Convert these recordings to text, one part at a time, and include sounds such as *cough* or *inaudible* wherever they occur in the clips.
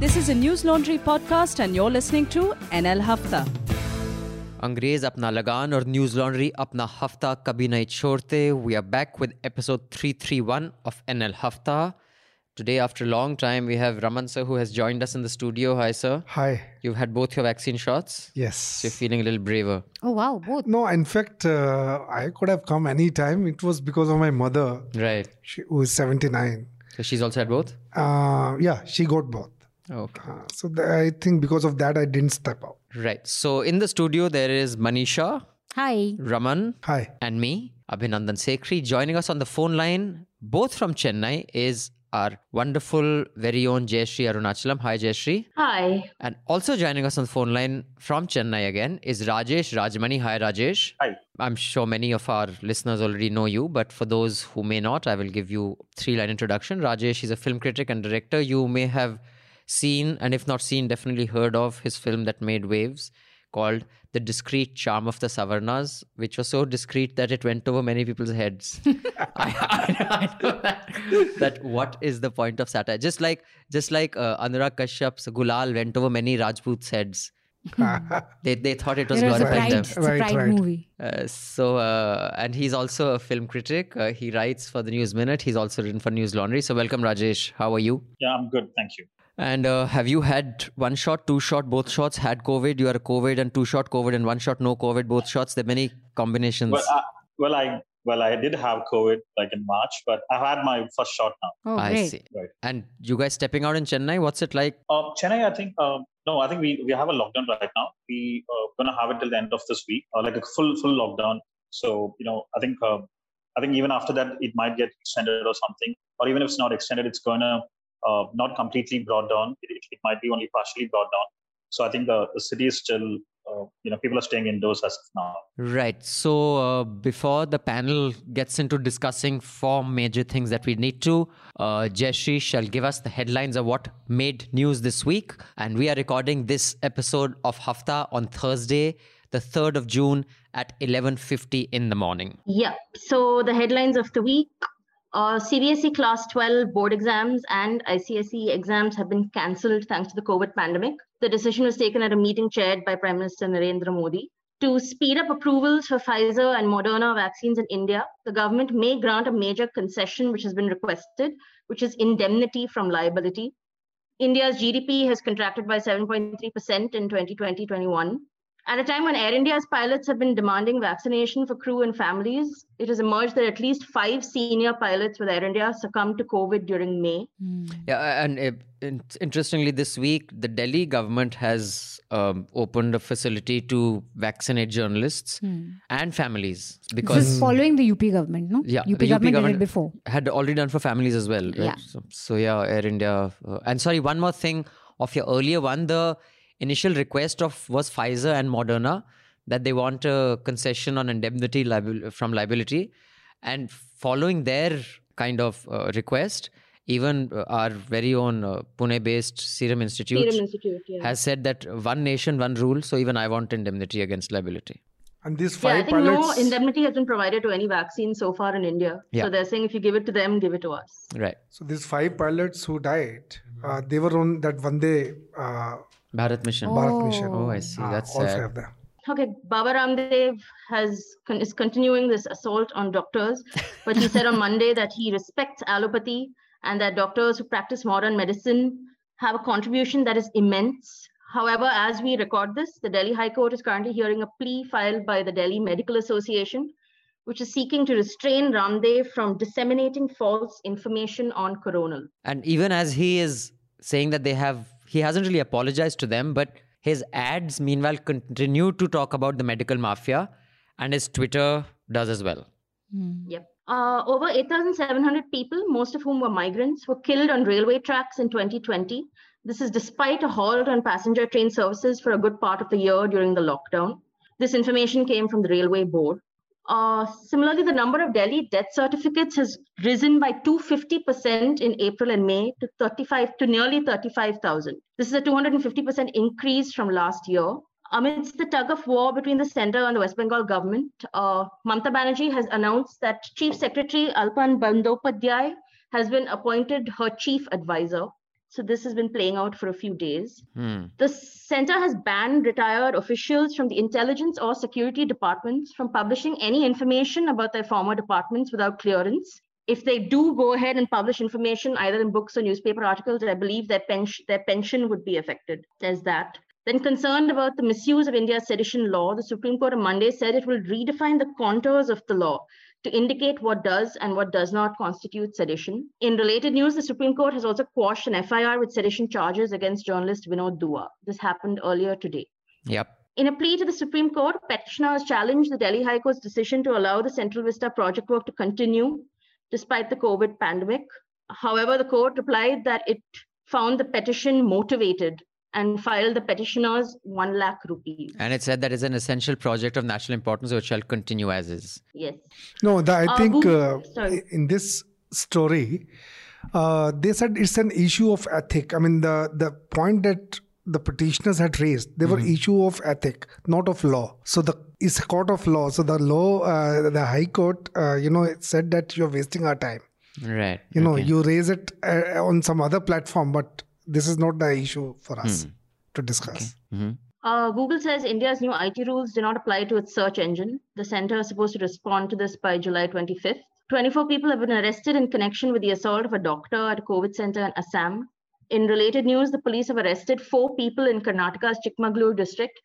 This is a News Laundry podcast, and you're listening to NL Hafta. अंग्रेज अपना लगान और न्यूज लॉन्ड्री अपना हफ्ता कभी नहीं छोड़ते we are back with episode 331 of NL Hafta. Today, after a long time, we have Raman sir who has joined us in the studio. Hi, sir. Hi. You've had both your vaccine shots. Yes. So you're feeling a little braver. Oh wow, both. No, in fact, uh, I could have come any time. It was because of my mother, Right. she, who is 79. So she's also had both? Uh, yeah, she got both. Okay. Uh, so th- I think because of that, I didn't step out. Right. So in the studio, there is Manisha, Hi. Raman, Hi. and me, Abhinandan Sekhri. Joining us on the phone line, both from Chennai, is our wonderful, very own Jayashree Arunachalam. Hi, Jayashree. Hi. And also joining us on the phone line from Chennai again is Rajesh Rajamani. Hi, Rajesh. Hi. I'm sure many of our listeners already know you, but for those who may not, I will give you three line introduction. Rajesh is a film critic and director. You may have seen, and if not seen, definitely heard of his film that made waves called The Discreet Charm of the Savarnas, which was so discreet that it went over many people's heads. *laughs* I, I, I know that, that what is the point of satire? Just like just like uh, Anurag Kashyap's Gulal went over many Rajputs' heads. *laughs* they they thought it was It was a glorifying pride, them. it's a Right, pride right. movie. Uh, so, uh, and he's also a film critic. Uh, he writes for the News Minute. He's also written for News Laundry. So, welcome, Rajesh. How are you? Yeah, I'm good. Thank you. And uh, have you had one shot, two shot, both shots? Had COVID? You are COVID and two shot COVID and one shot, no COVID, both shots. There are many combinations. Well, I, well, I well, I did have COVID like in March, but I've had my first shot now. Oh I great. see. Right. And you guys stepping out in Chennai? What's it like? Um, Chennai, I think um, no, I think we, we have a lockdown right now. We uh, gonna have it till the end of this week, uh, like a full full lockdown. So you know, I think um, I think even after that, it might get extended or something, or even if it's not extended, it's gonna uh, not completely brought down. It, it, it might be only partially brought down. So I think the, the city is still, uh, you know, people are staying indoors as of now. Right. So, uh, before the panel gets into discussing four major things that we need to, uh, Jayashree shall give us the headlines of what made news this week. And we are recording this episode of Hafta on Thursday, the 3rd of June at 11.50 in the morning. Yeah. So the headlines of the week uh, CBSE Class 12 board exams and ICSE exams have been cancelled thanks to the COVID pandemic. The decision was taken at a meeting chaired by Prime Minister Narendra Modi. To speed up approvals for Pfizer and Moderna vaccines in India, the government may grant a major concession which has been requested, which is indemnity from liability. India's GDP has contracted by 7.3% in 2020 21. At a time when Air India's pilots have been demanding vaccination for crew and families, it has emerged that at least five senior pilots with Air India succumbed to COVID during May. Hmm. Yeah, and uh, in- interestingly, this week the Delhi government has um, opened a facility to vaccinate journalists and families because This because is following the UP government, no? Yeah, UP the UP government, did it before. had already done for families as well, right? Yeah. So, so yeah, Air India. Uh, and sorry, one more thing of your earlier one, the initial request of was Pfizer and Moderna that they want a concession on indemnity liabil- from liability, and following their kind of uh, request, even uh, our very own uh, Pune-based Serum Institute, Serum Institute, yeah. has said that one nation, one rule. So even I want indemnity against liability. And these yeah, I five think pilots. no indemnity has been provided to any vaccine so far in India. Yeah. So they're saying if you give it to them, give it to us. Right. so these five pilots who died, uh, they were on that Vande uh, Bharat Mission. Bharat mission. Oh, I see. Uh, That's all sad. five of them. Okay, Baba Ramdev has con- is continuing this assault on doctors, but he said on *laughs* Monday that he respects allopathy and that doctors who practice modern medicine have a contribution that is immense. However, as we record this, the Delhi High Court is currently hearing a plea filed by the Delhi Medical Association, which is seeking to restrain Ramdev from disseminating false information on Coronil. And even as he is saying that they have, he hasn't really apologized to them, but his ads, meanwhile, continue to talk about the medical mafia, and his Twitter does as well. Yep. Uh, over 8,700 people, most of whom were migrants, were killed on railway tracks in 2020. This is despite a halt on passenger train services for a good part of the year during the lockdown. This information came from the Railway Board. Uh, similarly, the number of Delhi death certificates has risen by 250% in April and May to 35 to nearly 35,000. This is a 250% increase from last year. Amidst the tug of war between the center and the West Bengal government, uh, Mamata Banerjee has announced that Chief Secretary Alapan Bandopadhyay has been appointed her chief advisor. So this has been playing out for a few days. Hmm. The center has banned retired officials from the intelligence or security departments from publishing any information about their former departments without clearance. If they do go ahead and publish information either in books or newspaper articles, I believe their, pension their pension would be affected. There's that. Then, concerned about the misuse of India's sedition law, the Supreme Court on Monday said it will redefine the contours of the law to indicate what does and what does not constitute sedition. In related news, the Supreme Court has also quashed an FIR with sedition charges against journalist Vinod Dua. This happened earlier today. Yep. In a plea to the Supreme Court, petitioners challenged the Delhi High Court's decision to allow the Central Vista project work to continue despite the COVID pandemic. However, the court replied that it found the petition motivated and filed the petitioners 1 lakh rupees. And it said that is an essential project of national importance which shall continue as is. Yes. No, the, I Uh, think Google- uh, in this story, uh, they said it's an issue of ethic. I mean, the the point that the petitioners had raised, they were issue of ethic, not of law. So the it's a court of law. So the law, uh, the High Court, uh, you know, it said that you're wasting our time. Right. You know, okay. you raise it uh, on some other platform, but this is not the issue for us to discuss. Mhm. Uh, Google says India's new IT rules do not apply to its search engine. The center is supposed to respond to this by July 25th. 24 people have been arrested in connection with the assault of a doctor at a COVID center in Assam. In related news, the police have arrested four people in Karnataka's Chikmagalur district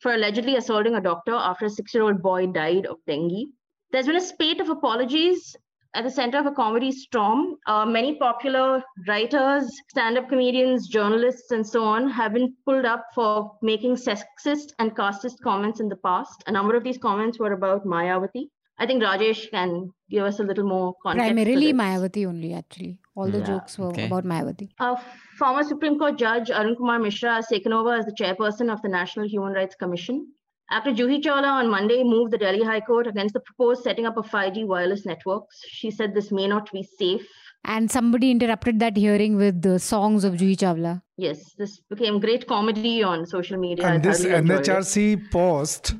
for allegedly assaulting a doctor after a six year old boy died of dengue. There's been a spate of apologies at the center of a comedy storm. Uh, many popular writers, stand up comedians, journalists, and so on have been pulled up for making sexist and casteist comments in the past. A number of these comments were about Mayawati. I think Rajesh can give us a little more context. to Primarily. Mayawati only, actually. All the Yeah, jokes were okay. about Mayawati. Uh, former Supreme Court Judge Arun Kumar Mishra has taken over as the chairperson of the National Human Rights Commission. After Juhi Chawla on Monday moved the Delhi High Court against the proposed setting up of 5G wireless networks, she said this may not be safe. And somebody interrupted that hearing with the songs of Juhi Chawla. Yes, this became great comedy on social media. and I this thoroughly enjoyed it. NHRC post,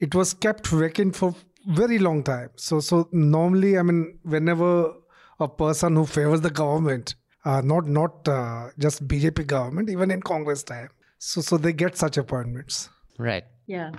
it was kept vacant for very long time. So, so normally, I mean, whenever a person who favors the government, uh, not not uh, just BJP government, even in Congress time, so so they get such appointments. Right. Yeah.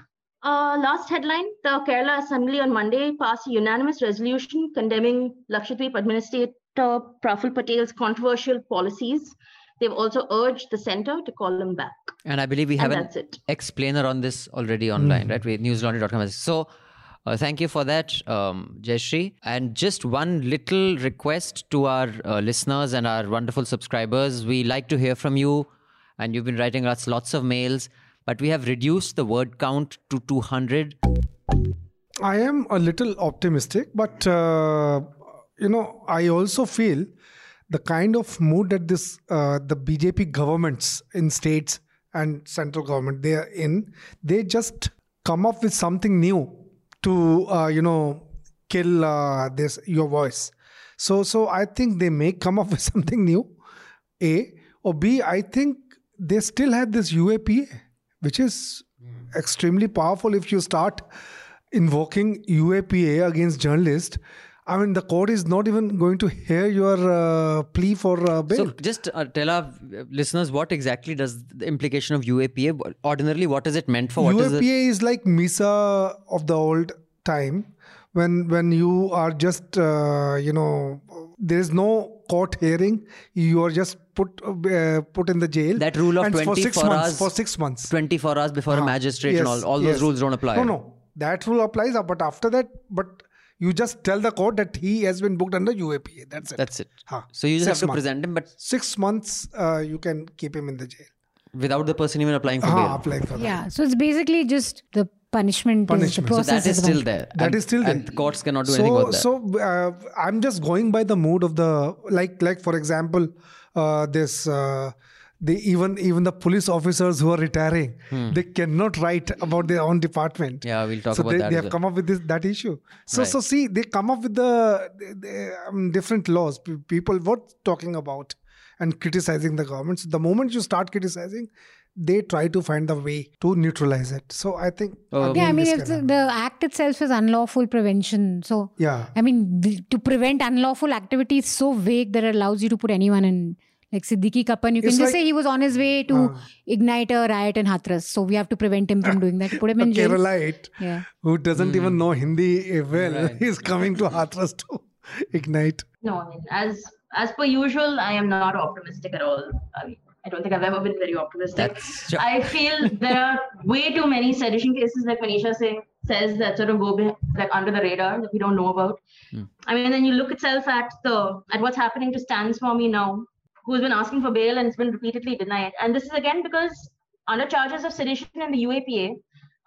Uh, last headline The Kerala Assembly on Monday passed a unanimous resolution condemning Lakshadweep Administrator Praful Patel's controversial policies. They've also urged the centre to call him back. And I believe we And have an it. explainer on this already online, right? We newslaundry.com. So uh, thank you for that, um, Jayashree. And just one little request to our uh, listeners and our wonderful subscribers. We like to hear from you, and you've been writing us lots of mails, but we have reduced the word count to 200. I am a little optimistic, but uh, you know, I also feel the kind of mood that this uh, the BJP governments in states and central government they are in, they just come up with something new to uh, you know kill uh, this your voice. So so I think they may come up *laughs* with something new. A or B, I think they still have this UAPA, which is extremely powerful if you start invoking UAPA against journalists. I mean, the court is not even going to hear your uh, plea for uh, bail. So just uh, tell our uh, listeners what exactly does the implication of UAPA, ordinarily, what is it meant for? What is UAPA it? is like MISA of the old time when when you are just uh, you know there is no court hearing you are just put uh, put in the jail That rule of and for 24 six months hours- for six months 24 hours before a Huh. magistrate and all, all yes. those rules don't apply. no no that rule applies uh, but after that but you just tell the court that he has been booked under UAPA that's it That's it. Huh. So you just Six have to months. present him, but six months uh, you can keep him in the jail without the person even applying for ah, bail. apply for that Yeah. So it's basically just the punishment. Punishment. Is, the So So that is the still there. That and, is still there. And courts cannot do so, anything about that. So uh, I'm just going by the mood of the like like for example, uh, this uh, the even even the police officers who are retiring, they cannot write about their own department. Hmm. Yeah, we'll talk so about they, that they have well. come up with this that issue. So Right. so see they come up with the, the, the, um, different laws. People were talking about and criticizing the government. So the moment you start criticizing, they try to find the way to neutralize it. So I think Uh, again, Yeah, I mean, this if the, the act itself is unlawful prevention, so yeah. I mean, to prevent unlawful activity is so vague that it allows you to put anyone in Like Siddique Kappan, you It's can just like- say he was on his way to Uh, ignite a riot in Hathras. So we have to prevent him from doing that. Put him in jail. Keralite Yeah. who doesn't even know Hindi well Right. *laughs* is coming to Hathras to ignite. No, I mean, as as per usual, I am not optimistic at all. I mean, I don't think I've ever been very optimistic. I feel there are way too many sedition cases, like Manisha Singh says, that sort of go like under the radar that we don't know about. Hmm. I mean, then you look itself at the at what's happening to Stan Swami now, who's been asking for bail and it's been repeatedly denied. And this is again because under charges of sedition in the UAPA,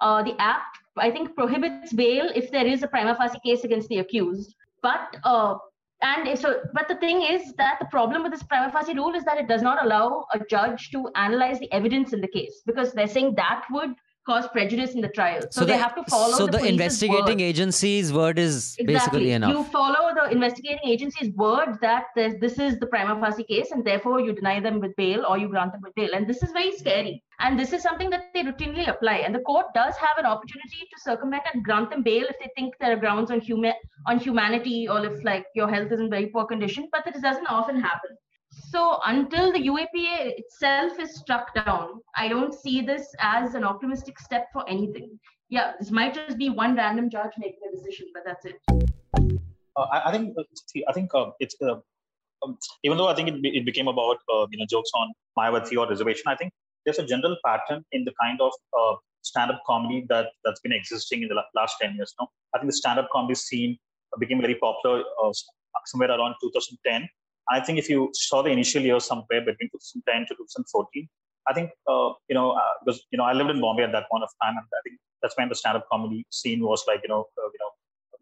uh, the act I think prohibits bail if there is a prima facie case against the accused. But uh, and so, but the thing is that the problem with this prima facie rule is that it does not allow a judge to analyze the evidence in the case because they're saying that would cause prejudice in the trial. So, they the, have to follow. So the, the, investigating word. agency's word is Exactly. basically enough. You follow the investigating agency's word that this is the prima facie case, and therefore you deny them with bail or you grant them with bail. And this is very scary. And this is something that they routinely apply. And the court does have an opportunity to circumvent and grant them bail if they think there are grounds on human on humanity or if like your health is in very poor condition. But this doesn't often happen. So until the UAPA itself is struck down, I don't see this as an optimistic step for anything. Yeah, this might just be one random judge making a decision, but that's it. Uh, I, I think uh, I think uh, it's uh, um, even though I think it, it became about uh, you know jokes on Mayawati or reservation. I think there's a general pattern in the kind of uh, stand-up comedy that that's been existing in the last ten years. Now, I think the stand-up comedy scene became very popular somewhere around 2010. I think if you saw the initial years somewhere between 2010 to 2014, I think uh, you know uh, because you know I lived in Bombay at that point of time, and I think that's when the stand-up comedy scene was like you know uh, you know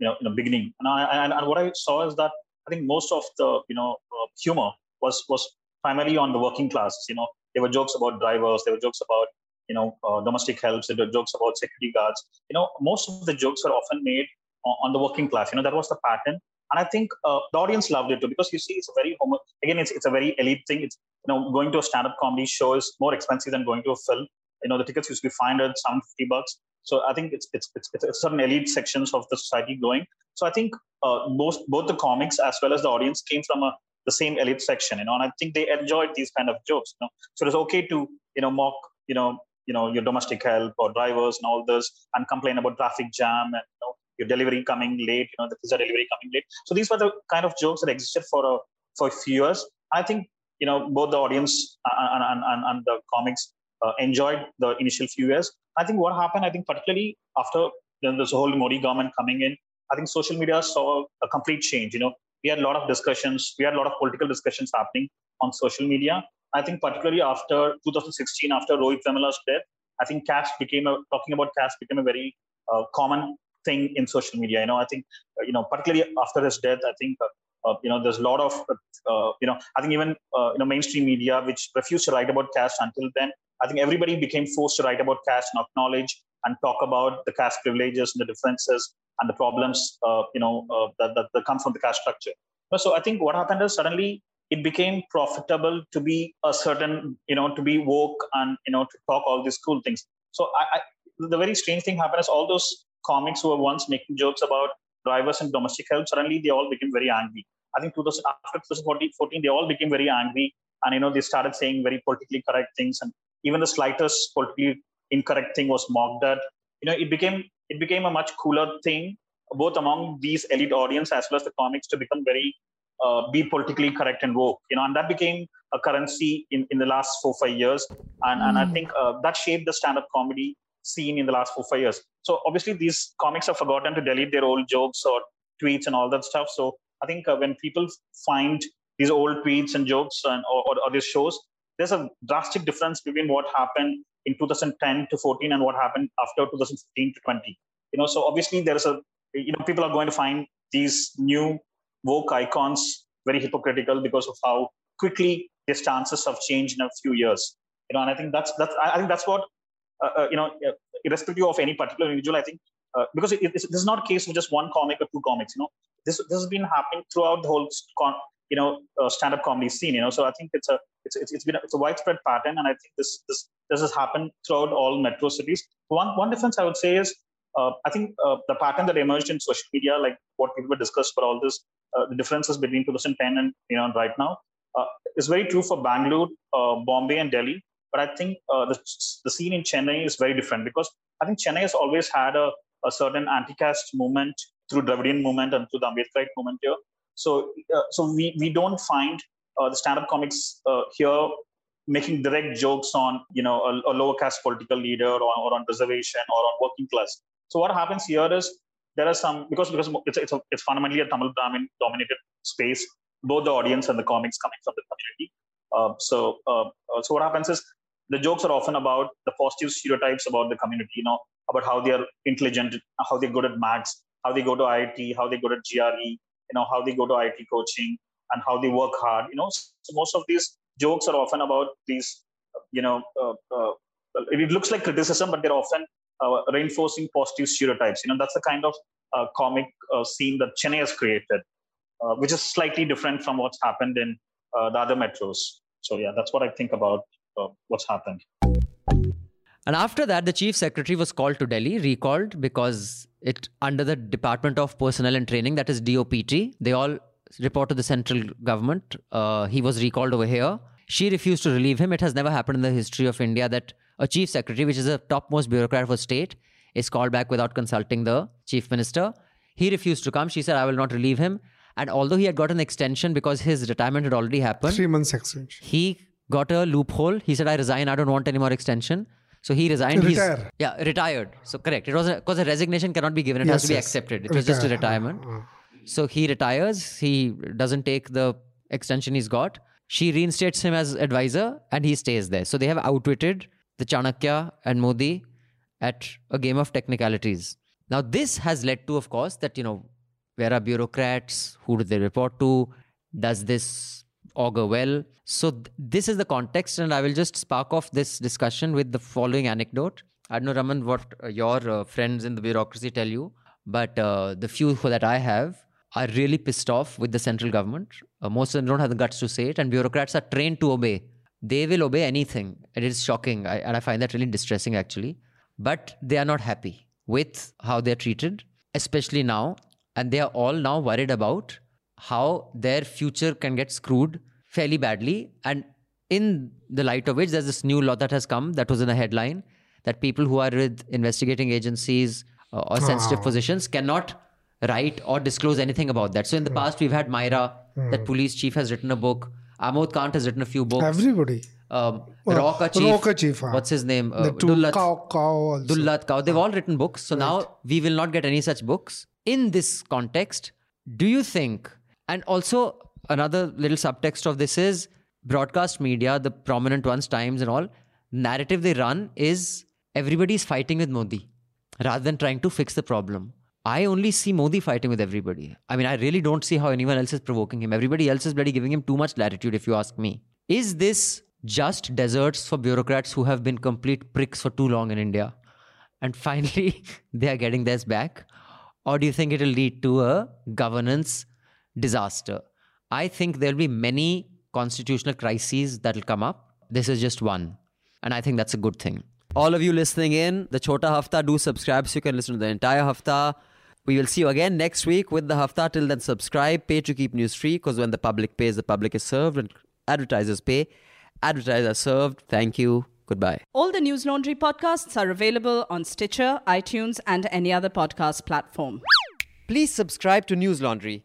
you know in the beginning. And I and, and what I saw is that I think most of the you know uh, humor was was primarily on the working classes. You know there were jokes about drivers, there were jokes about you know uh, domestic helps, there were jokes about security guards. You know most of the jokes were often made on, on the working class. You know that was the pattern. And I think uh, the audience loved it too because you see, it's a very homo- again, it's it's a very elite thing. It's you know going to a stand-up comedy show is more expensive than going to a film. You know the tickets used to be 500, 750 bucks. So I think it's it's it's, it's certain elite sections of the society going. So I think uh, both both the comics as well as the audience came from a the same elite section, you know, and I think they enjoyed these kind of jokes. You know, so it's okay to you know mock you know you know your domestic help or drivers and all this, and complain about traffic jam and you know your delivery coming late, you know the pizza delivery coming late. So these were the kind of jokes that existed for a for a few years. I think you know both the audience and and, and, and the comics uh, enjoyed the initial few years. I think what happened, I think particularly after this whole Modi government coming in, I think social media saw a complete change. You know, we had a lot of discussions, we had a lot of political discussions happening on social media. I think particularly after 2016, after Rohit Vemula's death, I think caste became a talking about caste became a very uh, common thing in social media. You know, I think uh, you know particularly after his death, I think. Uh, uh, you know, there's a lot of, uh, you know, I think even, uh, you know, mainstream media, which refused to write about caste until then, I think everybody became forced to write about caste and acknowledge and talk about the caste privileges and the differences and the problems, uh, you know, uh, that, that, that come from the caste structure. So I think what happened is suddenly it became profitable to be a certain, you know, to be woke and, you know, to talk all these cool things. So I, I the very strange thing happened is all those comics who were once making jokes about drivers and domestic help, suddenly they all became very angry. I think 2000, after 2014, they all became very angry. And, you know, they started saying very politically correct things. And even the slightest politically incorrect thing was mocked at. You know, it became it became a much cooler thing, both among these elite audience as well as the comics to become very uh, be politically correct and woke. You know, and that became a currency in, in the last four five years. And and I think uh, that shaped the stand-up comedy scene in the last four five years. So obviously these comics have forgotten to delete their old jokes or tweets and all that stuff. So I think uh, when people find these old tweets and jokes and or, or, or these shows, there's a drastic difference between what happened in 2010 to 14 and what happened after 2015 to 20. You know, so obviously there is a you know people are going to find these new woke icons very hypocritical because of how quickly their stances have changed in a few years. You know, and I think that's that's I think that's what you know, uh, irrespective of any particular individual, I think uh, because it, this is not a case of just one comic or two comics. You know, this this has been happening throughout the whole con, you know uh, stand-up comedy scene. You know, so I think it's a it's it's, it's been a, it's a widespread pattern, and I think this this this has happened throughout all metro cities. One one difference I would say is uh, I think uh, the pattern that emerged in social media, like what people were discussed for all this, uh, the differences between 2010 and you know right now. uh, is very true for Bangalore, uh, Bombay, and Delhi. But I think uh, the, the scene in Chennai is very different because I think Chennai has always had a, a certain anti-caste movement through Dravidian movement and through the Ambedkarite movement here. So, uh, so we, we don't find uh, the stand-up comics uh, here making direct jokes on you know a, a lower caste political leader or, or, on reservation or on working class. So what happens here is there are some because because it's it's, a, it's fundamentally a Tamil Brahmin dominated space. Both the audience and the comics coming from the community. Uh, so uh, uh, so what happens is the jokes are often about the positive stereotypes about the community. You know about how they are intelligent, how they're good at maths, how they go to IIT, how they go to GRE, you know how they go to IIT coaching, and how they work hard. You know, so most of these jokes are often about these, you know, uh, uh, it looks like criticism, but they're often uh, reinforcing positive stereotypes. You know, that's the kind of uh, comic uh, scene that Chennai has created, uh, which is slightly different from what's happened in the other metros. So yeah, that's what I think about what's happened. And after that, the chief secretary was called to Delhi, recalled because it under the Department of Personnel and Training, that is DOPT, they all report to the central government. Uh, he was recalled over here. She refused to relieve him. It has never happened in the history of India that a chief secretary, which is a topmost bureaucrat of a state, is called back without consulting the chief minister. He refused to come. She said, I will not relieve him. And although he had got an extension because his retirement had already happened, three months extension, he got a loophole. He said, I resign. I don't want any more extension. So he resigned. He's, yeah, retired. So correct. It was because a, a, resignation cannot be given. It yes, has to be yes. accepted. It Retire. was just a retirement. Uh, uh. So he retires. He doesn't take the extension he's got. She reinstates him as advisor and he stays there. So they have outwitted the Chanakya and Modi at a game of technicalities. Now, this has led to, of course, that, you know, where are bureaucrats? Who do they report to? Does this augur well? So, th- this is the context, and I will just spark off this discussion with the following anecdote. I don't know, Raman, what uh, your uh, friends in the bureaucracy tell you, but uh, the few that I have, are really pissed off with the central government. Uh, most of them don't have the guts to say it, and bureaucrats are trained to obey. They will obey anything. It is shocking, I, and I find that really distressing actually. But they are not happy with how they're treated, especially now, and they are all now worried about how their future can get screwed fairly badly. And in the light of which, there's this new law that has come that was in a headline that people who are with investigating agencies uh, or sensitive oh. positions cannot write or disclose anything about that. So in the mm. past, we've had Maria, mm. that police chief has written a book. Amod Kanth has written a few books. Everybody. Um, well, Rauka chief. Rauka chief. Huh? What's his name? Uh, Dulat. Dulat Cow. They've all written books. So right. now we will not get any such books. In this context, do you think, and also another little subtext of this is broadcast media, the prominent ones, Times and all, narrative they run is everybody's fighting with Modi rather than trying to fix the problem. I only see Modi fighting with everybody. I mean, I really don't see how anyone else is provoking him. Everybody else is bloody giving him too much latitude, if you ask me. Is this just deserts for bureaucrats who have been complete pricks for too long in India? And *laughs* finally, they are getting theirs back? Or do you think it will lead to a governance disaster? I think there'll be many constitutional crises that'll come up. This is just one. And I think that's a good thing. All of you listening in, the Chota Hafta, do subscribe so you can listen to the entire Hafta. We will see you again next week with the Hafta. Till then, subscribe, pay to keep news free because when the public pays, the public is served and advertisers pay. Advertisers are served. Thank you. Goodbye. All the News Laundry podcasts are available on Stitcher, iTunes, and any other podcast platform. Please subscribe to News Laundry.